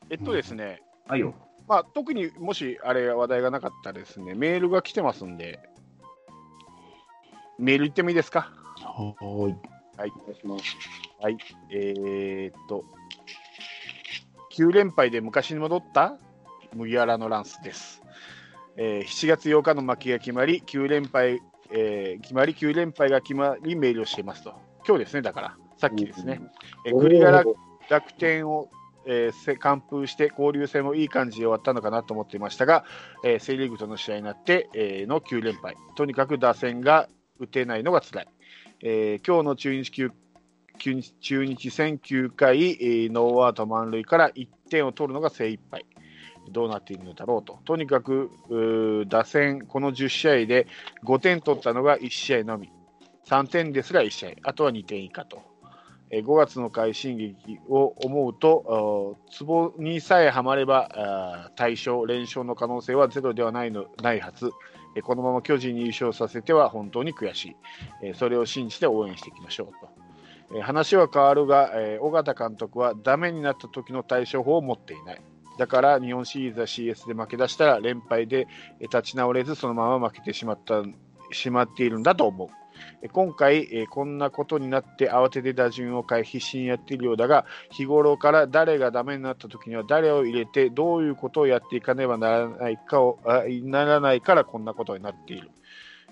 S2: えっとですね、
S4: はいよ。
S2: まあ、特にもしあれ話題がなかったらですね、メールが来てますんで、メール言ってもいいですか？
S3: はい。
S1: お願いします。
S2: はい。えー、っと、9連敗で昔に戻った？麦わらのランスです。えー7月8日の負けが決まり、9連敗、えー決まり、9連敗が決まり、メールをしていますと。今日ですね、だから、さっきですね。えー栗柄
S1: おー
S2: 楽天を、えーせ完封して交流戦もいい感じで終わったのかなと思っていましたが、えーセ・リーグとの試合になって、えーの9連敗、とにかく打線が打てないのが辛い、えー今日の中日球中日中日戦9回、ノーアウト満塁から1点を取るのが精一杯。どうなっているのだろうと、とにかく打線、この10試合で5点取ったのが1試合のみ、3点ですら1試合、あとは2点以下と。えー5月の快進撃を思うと、ツボにさえはまれば、大勝、連勝の可能性はゼロではないのないはず、このまま巨人に優勝させては本当に悔しい、それを信じて応援していきましょうと。話は変わるが、えー尾形監督はダメになった時の対処法を持っていない。だから日本シリーズや CS で負け出したら連敗で立ち直れずそのまま負けてしまったしまっているんだと思う。今回、えこんなことになって慌てて打順を変え必死にやっているようだが日頃から誰がダメになった時には誰を入れてどういうことをやっていかねばならないかをならないからこんなことになっている。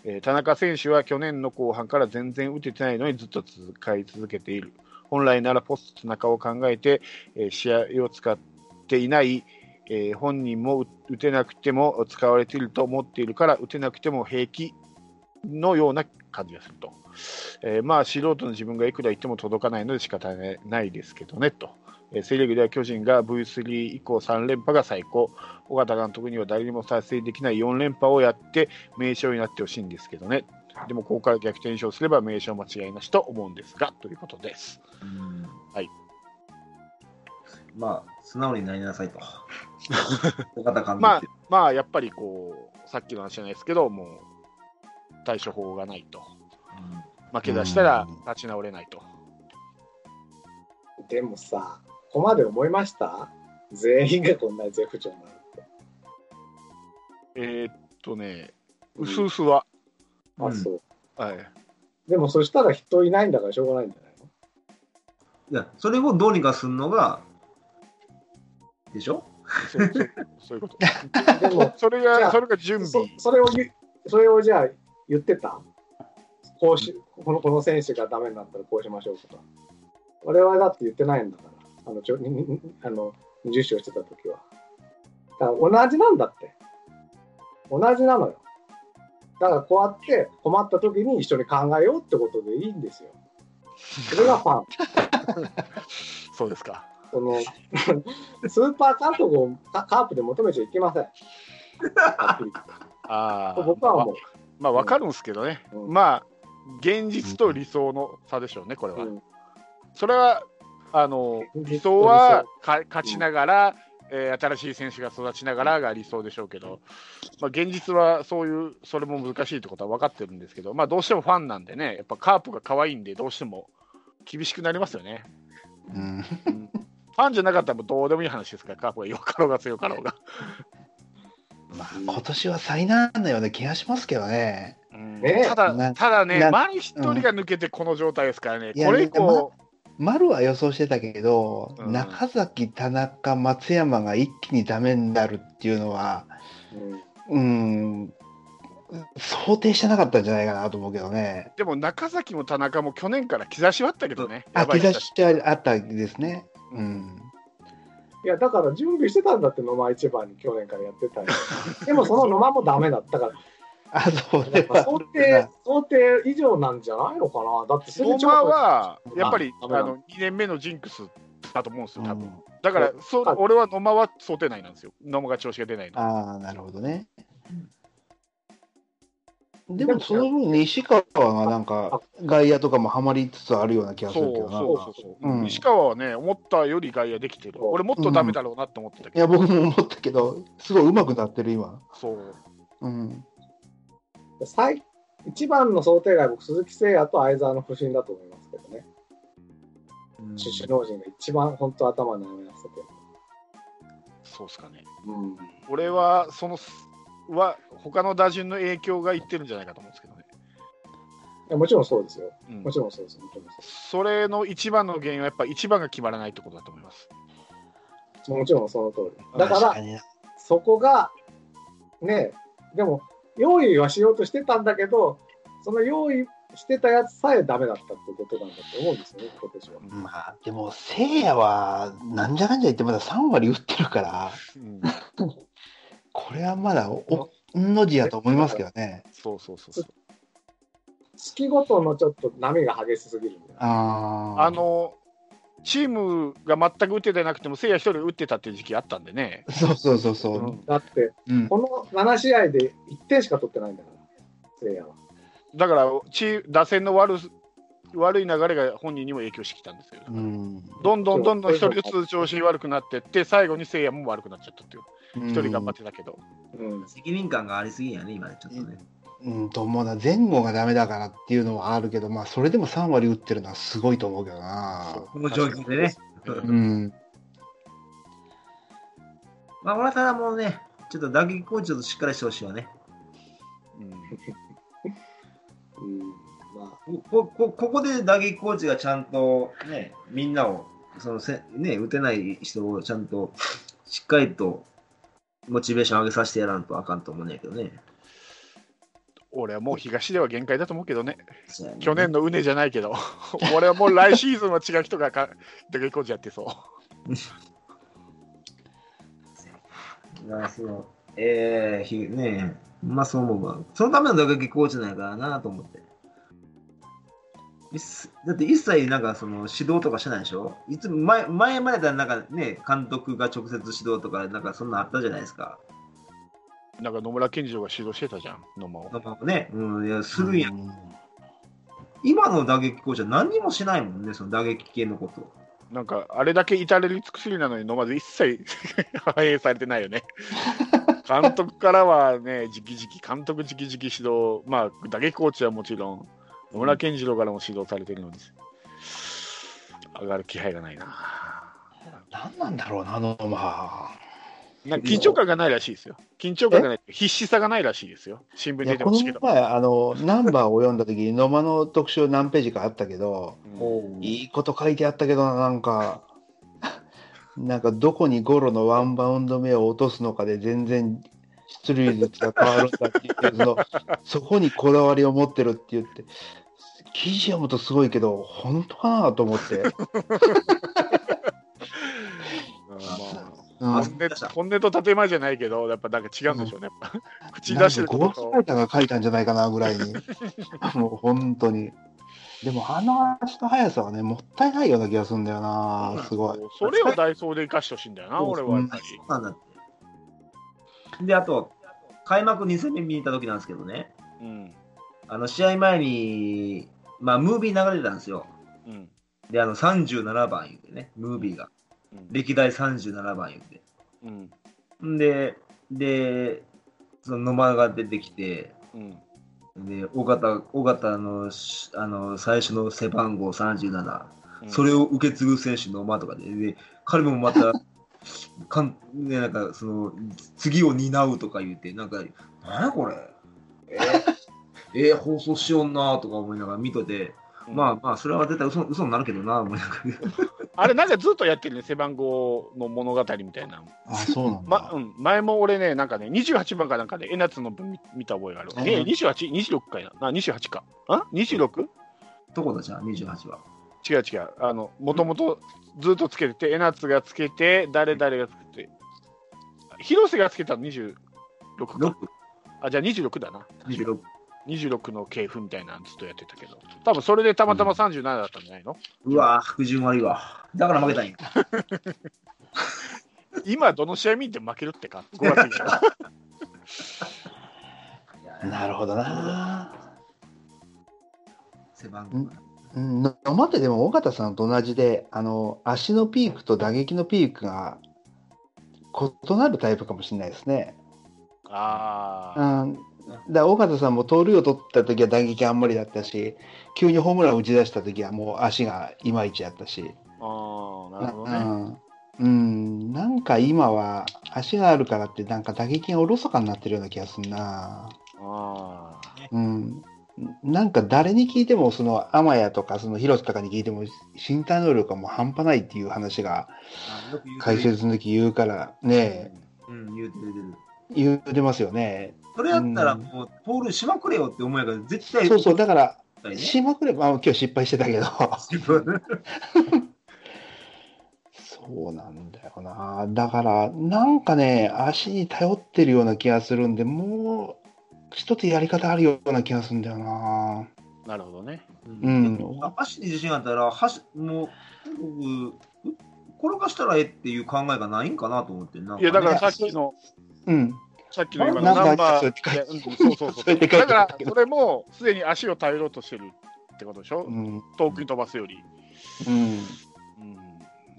S2: え田中選手は去年の後半から全然打ててないのにずっと使い続けている。本来ならポスト田中を考えて、え試合を使っていない、え本人も打てなくても使われていると思っているから打てなくても平気のような感じがすると。えーまあ素人の自分がいくら言っても届かないので仕方ないですけどねと。えーセ・リーグでは巨人が V3 以降3連覇が最高。尾形監督には誰にも達成できない4連覇をやって名勝になってほしいんですけどね。でもここから逆転勝すれば名勝間違いなしと思うんですが、ということです。はい。
S4: まあ、素直になりなさいと。尾形監督。
S2: まあ、まあ、やっぱりこう、さっきの話じゃないですけど、もう対処法がないと。負け出したら立ち直れないと。
S1: でもさ、ここまで思いました？全員がこんなに絶不調になるって。
S2: えーっとね、うすうすは、
S1: あ、
S4: うん
S1: そう。
S2: はい。
S1: でもそしたら人いないんだからしょうがないんじゃないの？
S4: いや、それをどうにかするのが、でしょ？
S2: そうそうそういうこと。
S1: でも、
S2: それ
S1: じゃあ
S2: が、それが準
S1: そ
S2: 備。
S1: それをそれをじゃあ言ってた？こうしこのこの選手がダメになったらこうしましょうとか。我々だって言ってないんだから、あのちょににあの20勝してた時は。だから同じなんだって。同じなのよ。だからこうやって困った時に一緒に考えようってことでいいんですよ。それがファン。
S2: そうですか。
S1: その スーパー監督をカカープで求めちゃいけません。
S2: ああ、
S1: 僕は思う。
S2: まあ、わかるんですけどね。
S1: うん
S2: まあ、現実と理想の差でしょうね、これは。
S1: うん
S2: それは、あの、理想はか勝ちながら、えー新しい選手が育ちながらが理想でしょうけど、まあ、現実はそういう、それも難しいってことは分かってるんですけど、まあ、どうしてもファンなんでね、やっぱカープが可愛いんで、どうしても厳しくなりますよね。
S3: うん。
S2: うん。ファンじゃなかったらどうでもいい話ですから、カープがよかろうが強かろうが。
S3: まあ、今年は災難のような気がしますけどね。
S2: うん。
S1: ね。
S2: ただ、
S3: な
S2: ただね、
S3: な
S2: 丸一人が抜けてこの状態ですからね、これ以降、
S3: 丸は予想してたけど、
S2: うん
S3: 中崎、田中、松山が一気にダメになるっていうのは、
S1: うん
S3: うん、想定してなかったんじゃないかなと思うけどね。
S2: でも中崎も田中も去年から兆しはあったけどね、
S3: あ、兆しあったですね。うん。
S1: いや、だから準備してたんだって、野間一番に去年からやってたよ。でもその野間もダメだったから、
S3: あ、そう
S1: や
S3: で
S1: っぱ想定、想定以上なんじゃないのかな？だって
S2: 相馬は
S1: うん
S2: やっぱりあ
S1: の
S2: の2年目のジンクスだと思うんですよ、多分。
S3: うん。
S2: だからそう。
S1: あ
S2: 俺は野間は想定内なんですよ、野間が調子が出ないの。
S3: ああ、なるほどね。でもその分、西川がなんか外野とかもはまりつつあるような気がするけどな。
S2: そうそうそう、
S3: う。ん。
S2: 西川はね、思ったより外野できてる、俺もっとダメだろうなと思ってた
S3: いや、
S2: けど、
S3: 僕も思ったけど、すごい上手くなってる、今。
S2: そう。
S3: うん。
S1: 最一番の想定外、僕、鈴木誠也と相沢の不審だと思いますけどね。
S4: うん
S1: 首脳陣が一番本当頭に悩ませてる。
S2: そうっすかね。
S1: うん。
S2: 俺は、その、は、他の打順の影響がいってるんじゃないかと思うんですけどね。
S1: いやもちろんそうですよ。
S2: うん
S1: もちろんそうです。もちろんそ
S2: れの一番の原因は、やっぱ一番が決まらないってことだと思います。
S1: もちろんその通り。だからそこが、ね、でも、用意はしようとしてたんだけど、その用意してたやつさえダメだったってことなんだと思うんですよね、今年は。
S3: まあ、でも、聖夜は、なんじゃかんじゃ言ってまだ3割打ってるから、
S2: うん、
S3: これはまだお、んの字やと思いますけどね。
S2: そうそうそうそう。
S1: 月ごとのちょっと波が激しすぎる。
S3: あー
S2: あ、の、チームが全く打っててなくても、せいや一人打ってたっていう時期あったんでね。
S3: そうそうそうそうう。
S2: ん
S1: だって、
S3: うん。
S1: この7試合で1点しか取ってないんだから、聖夜は。
S2: だから、チー打線の悪す悪い流れが本人にも影響してきたんですよ。
S3: うん。
S2: どんどんどんどん一人ずつ調子悪くなってって、最後にせいやも悪くなっちゃったっていう。一人頑張ってたけど。
S1: うん。
S4: 責任感がありすぎやね、今ね、ちょっとね。
S3: うん、と思うな。前後がダメだからっていうのはあるけど、まあ、それでも3割打ってるのはすごいと思うけどな。
S4: この状況でね。
S3: うん。
S4: まあ、俺はただもうね、ちょっと打撃コーチちょっとしっかりしてほしいわね。
S2: うん
S1: うん。まあ、
S4: ここここで打撃コーチがちゃんとね、みんなを、そのせね、打てない人をちゃんとしっかりとモチベーション上げさせてやらんとあかんと思うんやけどね。
S2: 俺はもう東では限界だと思うけどね。
S4: ね
S2: 去年のうねじゃないけど、俺はもう来シーズンは違う人がか打撃コーチやってそう。
S4: だからその、えー、ひねまあそう思うわ。そのための打撃コーチなんやからなと思って。だって一切なんかその指導とかしてないでしょ？いつも前前までだなんかね、監督が直接指導とかなんかそんなあったじゃないですか。
S2: なんか野村健次郎が指導してたじゃん、野間を。
S4: なんかね、うん、いやするんや。
S3: うん
S4: 今の打撃コーチは何にもしないもんね、その打撃系のこと。
S2: なんかあれだけ至れり尽くしりなのに野間で一切 反映されてないよね。監督からはね、直々、監督直々指導、まあ打撃コーチはもちろん、野村健次郎からも指導されてるのに、上がる気配がないな。
S3: 何なんだろうな、あの、まあ。
S2: 緊張感がないらしいですよ。緊張感がない、必死さがないらしいですよ。新聞出てほしいけど。
S3: の前、あの、ナンバーを読んだ時に、野間の特集何ページかあったけど、
S2: うん
S3: いいこと書いてあったけどな、なんか、なんかどこにゴロのワンバウンド目を落とすのかで全然出塁率が変わるんだって言って、その そこにこだわりを持ってるって言って、記事読むとすごいけど、本当かなと思って。
S2: 本音本音と建前じゃないけど、やっぱなんか違うんでしょうね。やっぱ口に出してる
S3: なん
S2: こと
S3: ゴーストが書いたんじゃないかなぐらいに。もう本当に。でもあの足の速さはね、もったいないような気がするんだよな、すごい。
S2: それをダイソーで生かしてほしいんだよな、俺はやっぱり。
S4: そうなんだって。で、あと、開幕2戦目見に行った時なんですけどね、
S2: うん。
S4: あの試合前に、まあ、ムービー流れてたんですよ。
S2: うん。
S4: で、あの37番言うてね、ムービーが。
S2: うん
S4: 歴代37番言うて。
S2: うん。
S4: んで、で、その野間が出てきて、
S2: うん。
S4: で、尾形、尾形のしあの最初の背番号37、
S2: うん
S4: それを受け継ぐ選手の馬とかで、で彼もまた、かんね、なんかその次を担うとか言って、なんか、なんやこれ、えー、えー放送しよんなとか思いながら見とて、
S2: うん
S4: まあまあ、それは絶対嘘嘘になるけどな、思いながら。
S2: あれ、なんかずっとやってるね、背番号の物語みたいな。
S3: あ、そうなんだ。
S2: まうん、前も俺ね、なんかね、28番かなんかで、江夏の分見見た覚えがある。
S3: うん
S2: え、28、26かやな。28か。あ ?26?
S4: どこだじゃあ、28は。
S2: 違う違う。あの、もともとずっとつけてて、江夏がつけて、誰々がつけて、広瀬がつけたの26か。
S4: 6、
S2: あ、じゃあ26だな。
S4: 26。
S2: 26の系譜みたいなのずっとやってたけど、多分それでたまたま37だったんじゃないの、
S4: うわぁ、服順悪いわ。だから負けたんや。
S2: 今どの試合見て負けるってか、5月以降
S3: なるほどな。
S4: 背番号が
S3: うん、野間ってでも尾形さんと同じで、あの、足のピークと打撃のピークが異なるタイプかもしれないですね。
S2: ああ、
S3: うん。だ尾形さんも盗塁を取った時は打撃あんまりだったし、急にホームラン打ち出した時はもう足がいまいちやったし。
S2: ああ、なるほどね。
S3: うん。うん、なんか今は足があるからってなんか打撃がおろそかになってるような気がするな。
S2: ああ、
S3: うん。なんか誰に聞いても、その、天谷とか、その、広瀬とかに聞いても、身体能力がもう半端ないっていう話が、解
S4: る
S3: 説の時言うから、ね
S4: うん、言うてる言うてる。
S3: 言うてますよね。
S4: それやったらもう、盗塁しまくれよって思うやから、絶対。
S3: そうそう、だから、しまくれば、あ今日失敗してたけど、そうなんだよな。だから、なんかね、足に頼ってるような気がするんで、もう、一つやり方あるような気がするんだよな。
S2: なるほどね。
S3: うん
S4: 足に自信があったら、はしもう、僕、転がしたらええっていう考えがないんかなと思って、なんかね
S2: いや、だからさっきの、
S3: うん。
S2: さっきの今のナンバー、うんそうそうそう。
S3: そうやって書いて
S2: だからそれもすでに足を頼ろうとしてるってことでしょ、
S3: うん。
S2: 遠くに飛ばすより。
S3: うん。
S2: うん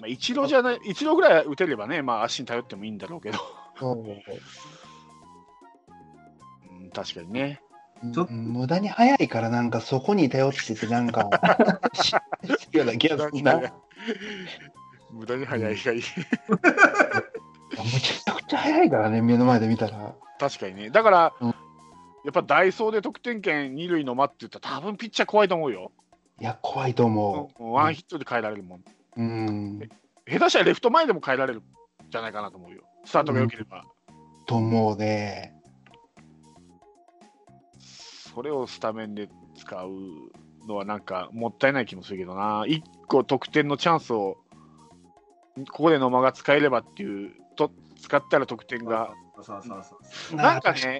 S2: まあ、一郎じゃない、一郎ぐらい打てればね、まあ、足に頼ってもいいんだろうけど、うん、確かにね。
S3: 無駄に早いからなんかそこに頼っててなんか な気がするな。む
S2: 無駄に速いがいい。
S3: ちゃくちゃ早いからね、目の前で見たら。
S2: 確かにね。だから、
S3: うん
S2: やっぱダイソーで得点圏二塁の間って言ったら、多分ピッチャー怖いと思うよ。
S3: いや、怖いと思
S2: うんワンヒットで変えられるもん。
S3: う。うん。
S2: 下手したらレフト前でも変えられるんじゃないかなと思うよ。スタートが良ければ。
S3: と思うね。
S2: それをスタメンで使うのはなんかもったいない気もするけどな。一個得点のチャンスを、ここで野間が使えればっていう、と使ったら得点が。なんかね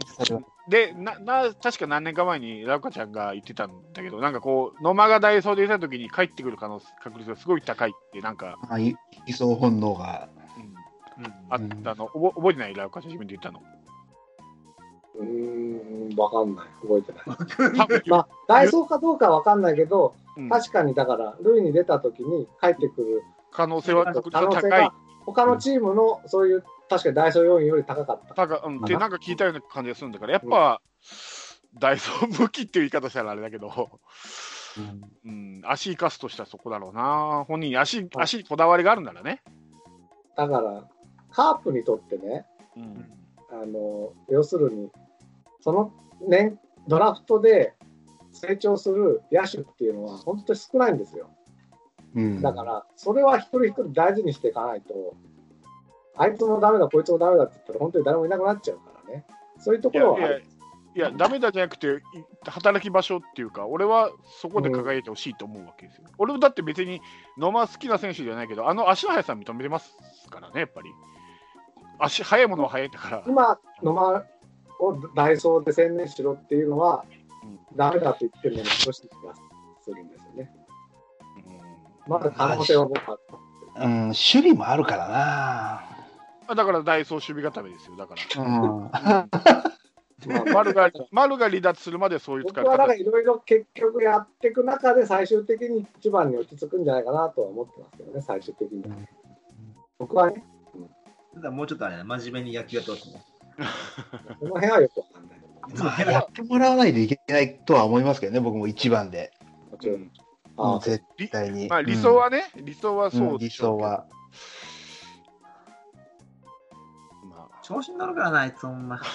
S2: でなな、確か何年か前にラウカちゃんが言ってたんだけど、なんかこう、野間がダイソーでいたときに帰ってくる可能確率がすごい高いって、なんか、
S3: あい理想本能が。
S2: うん
S4: うん
S2: あったの、覚覚えてない？ラウカちゃん自分で言ったの。
S1: うーん、わかんない。覚えてない。まあ、ダイソーかどうかはわかんないけど、
S2: うん
S1: 確かにだから、塁に出た時に帰ってくる
S2: 可能性は
S1: 可
S2: が高い
S1: 他のチームのそういう、確かにダイソー要員より高かった。
S2: 高うん、ってなんか聞いたような感じがするんだから、やっぱ、ダイソー向きっていう言い方したらあれだけど、うん、足生かすとしたらそこだろうな。本人足、足にこだわりがあるんだらね。
S1: だから、カープにとってね、
S2: うん。
S1: あの、要するに、その年、ドラフトで成長する野手っていうのは本当に少ないんですよ。
S3: うん。
S1: だから、それは一人一人大事にしていかないと、あいつもダメだ、こいつもダメだって言ったら、本当に誰もいなくなっちゃうからね。そういうところは。
S2: いや、ダメだじゃなくて、い働き場所っていうか、俺はそこで輝いてほしいと思うわけですよ。俺だって別に野間好きな選手じゃないけど、あの足の速さ認めてますからね、やっぱり。足速いものは速いんだから。
S1: 今、野間をダイソーで専念しろっていうのは、ダメだと言ってるのに少し気がするんですよね。
S2: うん
S1: まだ可能性は僕は
S3: うん、守備もあるから
S2: あだからダイソー守備固めですよ、だから。丸が丸が離脱するまでそういう使い
S1: 僕はなんか
S2: 方
S1: いろいろ結局やっていく中で最終的に一番に落ち着くんじゃないかなとは思ってますけどね、最終的には。僕はね、
S4: ただもうちょっとあれね、真面目に野球やってほしいね。
S1: この辺はよくわかんない。
S4: いつ
S3: やってもらわないといけないとは思いますけどね、僕も一番で。
S1: もちろん。
S3: も
S1: あ
S3: う絶対に。
S2: まあ、理想はね、理想は
S3: うん、
S2: そう
S3: 理
S2: でしょうけど
S3: 想は。
S4: 調子に乗るからな、あいつほんま。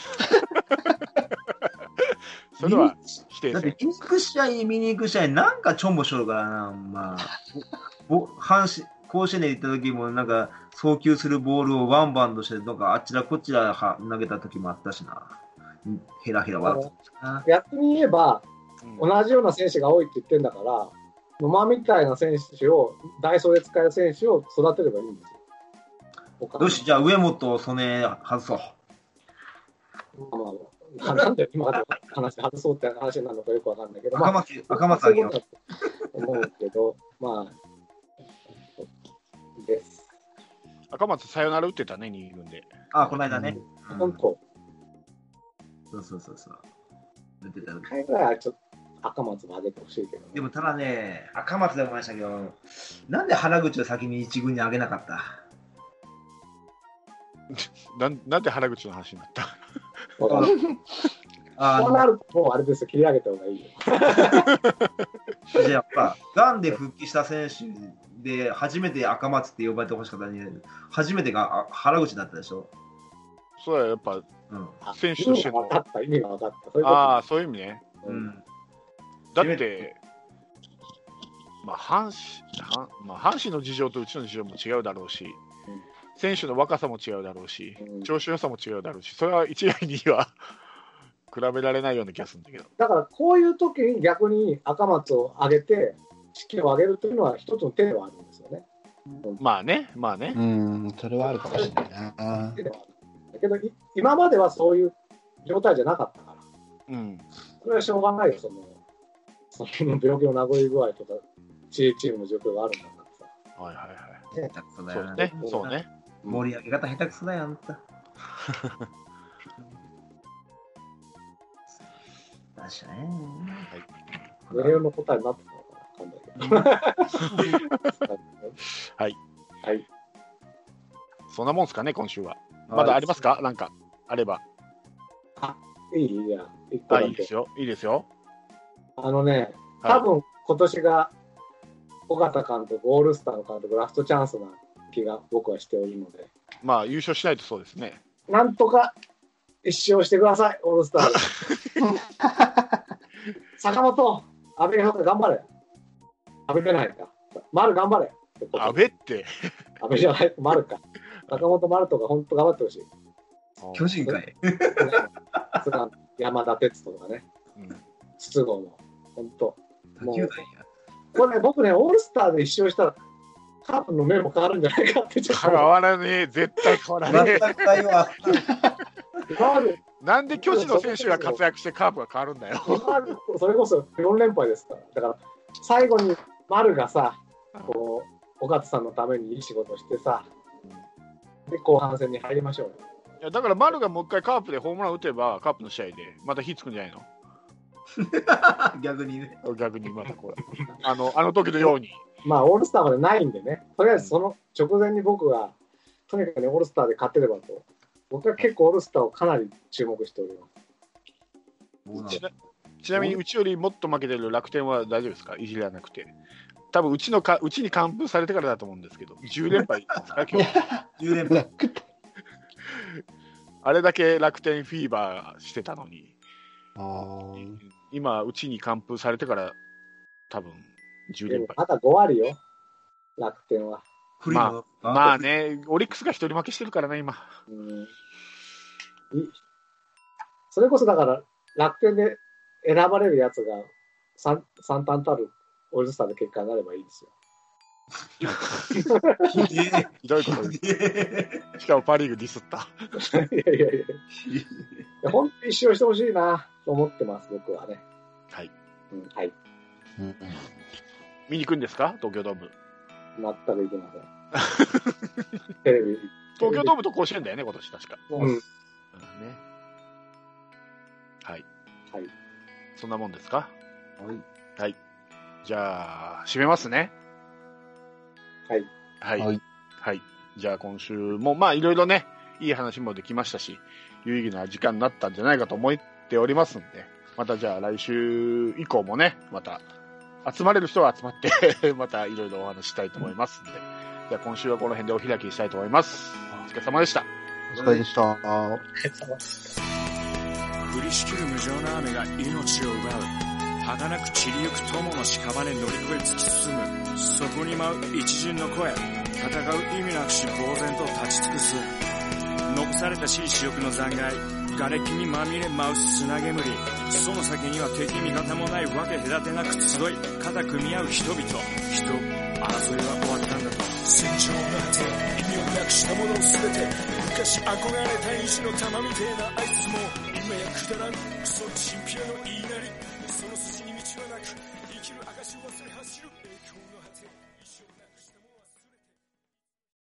S2: それは否定
S4: だって見に行く試合、見に行く試合、なんかちょんぼしとるからな、まあ。ぼ阪神甲子園で行った時も、なんか、送球するボールをワンバウンドして、なんかあちらこちらは投げた時もあったしな。うんヘラヘラ笑ってたな。
S1: 逆に言えば、
S2: うん
S1: 同じような選手が多いって言ってんだから、野間みたいな選手を、ダイソーで使える選手を育てればいいんですよ。
S4: よし、じゃあ上本、曽根外そう。
S1: まあまあ、なんで今まで話外そうって話なのかよくわかんないけど、まあ、
S4: 赤松、赤松あげよう。
S1: 思うけど、まあ、です。
S2: 赤松サヨナラ打ってたね、2軍で。
S4: あ、この間ね。うん
S1: 本当、
S4: そうそうそうそう。出てた
S1: 一回ぐらいはちょっと赤松も上げてほしいけど、ね、
S4: でもただね、赤松でもましたけど、なんで原口を先に一軍に上げなかった
S2: なんなんで原口の話になった？
S4: あ
S1: そうなると、もうあれですよ、切り上げた方がいいよ。
S4: じゃあやっぱ、がんで復帰した選手で、初めて赤松って呼ばれてほしかったのに、初めてがあ原口だったでしょ？
S2: それはやっぱ、
S4: うん。
S1: あ
S2: 選手としての
S1: 意味が分かった、意味が分かった。そういう
S2: ああ、そういう意味ね。
S1: う
S4: うんん。
S2: だって、まあ、阪神、阪まあ、阪神の事情とうちの事情も違うだろうし、
S1: うん
S2: 選手の若さも違うだろうし、
S1: うん
S2: 調子良さも違うだろうし、それは一概には 比べられないような気がするんだけど。
S1: だから、こういう時に逆に赤松を上げて、士気を上げるというのは一つの手ではあるんですよね。
S2: まあね、まあね。
S3: うん、それはあるかもしれないな。
S1: だけど、い今まではそういう状態じゃなかったから、
S2: うん。
S1: それはしょうがないよ、その、その病気の名残具合とか、チチームの状況があるんだからさ。
S2: はいはいはい。
S4: そ
S2: うね、そうね。
S4: 盛り上げ方下手くそだよ、あんた。だしね。
S1: 永遠の答えになってたのかな、わかんないけど。
S2: はい。
S1: はい。
S2: そんなもんすかね、今週は。まだありますか？なんか、あれば。
S1: いいじゃあ、
S2: いいです。よ。いいですよ。
S1: あのね、
S2: はい
S1: 多分今年が尾形監督、オールスターの監督、ラストチャンスな気が僕はしておるので、
S2: まあ、優勝しないとそうですね。
S1: なんとか一勝してください、オールスターで。坂本、阿部寛頑張れ。阿部じゃないか。丸頑張れ。
S2: 阿部って。
S1: 阿部じゃない、丸か。坂本丸とか本当頑張ってほしい。
S4: 巨人かい。
S1: 菅山田哲人とかね、
S2: うん
S1: 筒香も、本当。
S4: 卓球団や。
S1: これね、僕ね、オールスターで一勝したら、カープの目も変わるんじゃないかってちょっと
S2: 変わらねえ、絶対変わらね
S4: 全くな。
S2: なんで巨人の選手が活躍してカープが変わるんだよ。
S1: 変わる、それこそ4連敗ですから。だから、最後に丸がさ、こう、尾形さんのためにいい仕事してさ、で、後半戦に入りましょうよ。
S2: いやだから丸がもう一回カープでホームラン打てば、カープの試合でまた火つくんじゃないの？
S4: 逆にね。
S2: 逆にまたこれ。あの、あの時のように。
S1: まあ、オールスターまでないんでね、とりあえずその直前に僕が、とにかくね、オールスターで勝てればと、僕は結構オールスターをかなり注目しております。
S2: ちなちなみにうちよりもっと負けてる楽天は大丈夫ですか？いじりはなくて。多分うちのかうちに完封されてからだと思うんですけど、10連敗ですか？今日。
S4: 10連敗。
S2: あれだけ楽天フィーバーしてたのに、今、うちに完封されてから、多分10連敗。
S1: まだ5割よ、楽天は。
S4: フリーの
S2: まあね、オリックスが一人負けしてるからね、今。
S1: うんいそれこそだから、楽天で選ばれるやつが三三端たるオールスターの結果になればいいですよ。
S2: ひどいこと言う。しかもパ・リーグディスった。
S1: いやいやいやいや、本当に一勝してほしいなと思ってます、僕はね。
S2: はい。
S1: うん、はい。
S3: うん
S2: 見に行くんですか？東京ドーム。
S1: 全くいけません。テレビ。
S2: 東京ドームと甲子園だよね、今年確か。
S1: うん。
S2: うんね。はい。
S1: はい。
S2: そんなもんですか？
S4: はい
S2: じゃあ、締めますね。
S1: はい。
S2: はい。
S3: はい
S2: はい。じゃあ今週も、まあいろいろね、いい話もできましたし、有意義な時間になったんじゃないかと思っておりますんで、またじゃあ来週以降もね、また集まれる人は集まって、またいろいろお話ししたいと思いますんで、じゃあ今週はこの辺でお開きにしたいと思います。お疲れ様でした。
S3: お疲れでした。
S5: 降りしきる無情な雨が命を奪う儚く散りゆく友の屍乗り越え突き進むそこに舞う一陣の声戦う意味なくし呆然と立ち尽くす残されたしい死翼の残骸瓦礫にまみれ舞う砂煙。その先には敵味方もないわけ隔てなく集い肩組み合う人々。人争いは終わったんだと。戦場の果て意味をなくしたもの全て昔憧れた意地の玉みてえなあいつも今やくだらん。クソチンピラの言い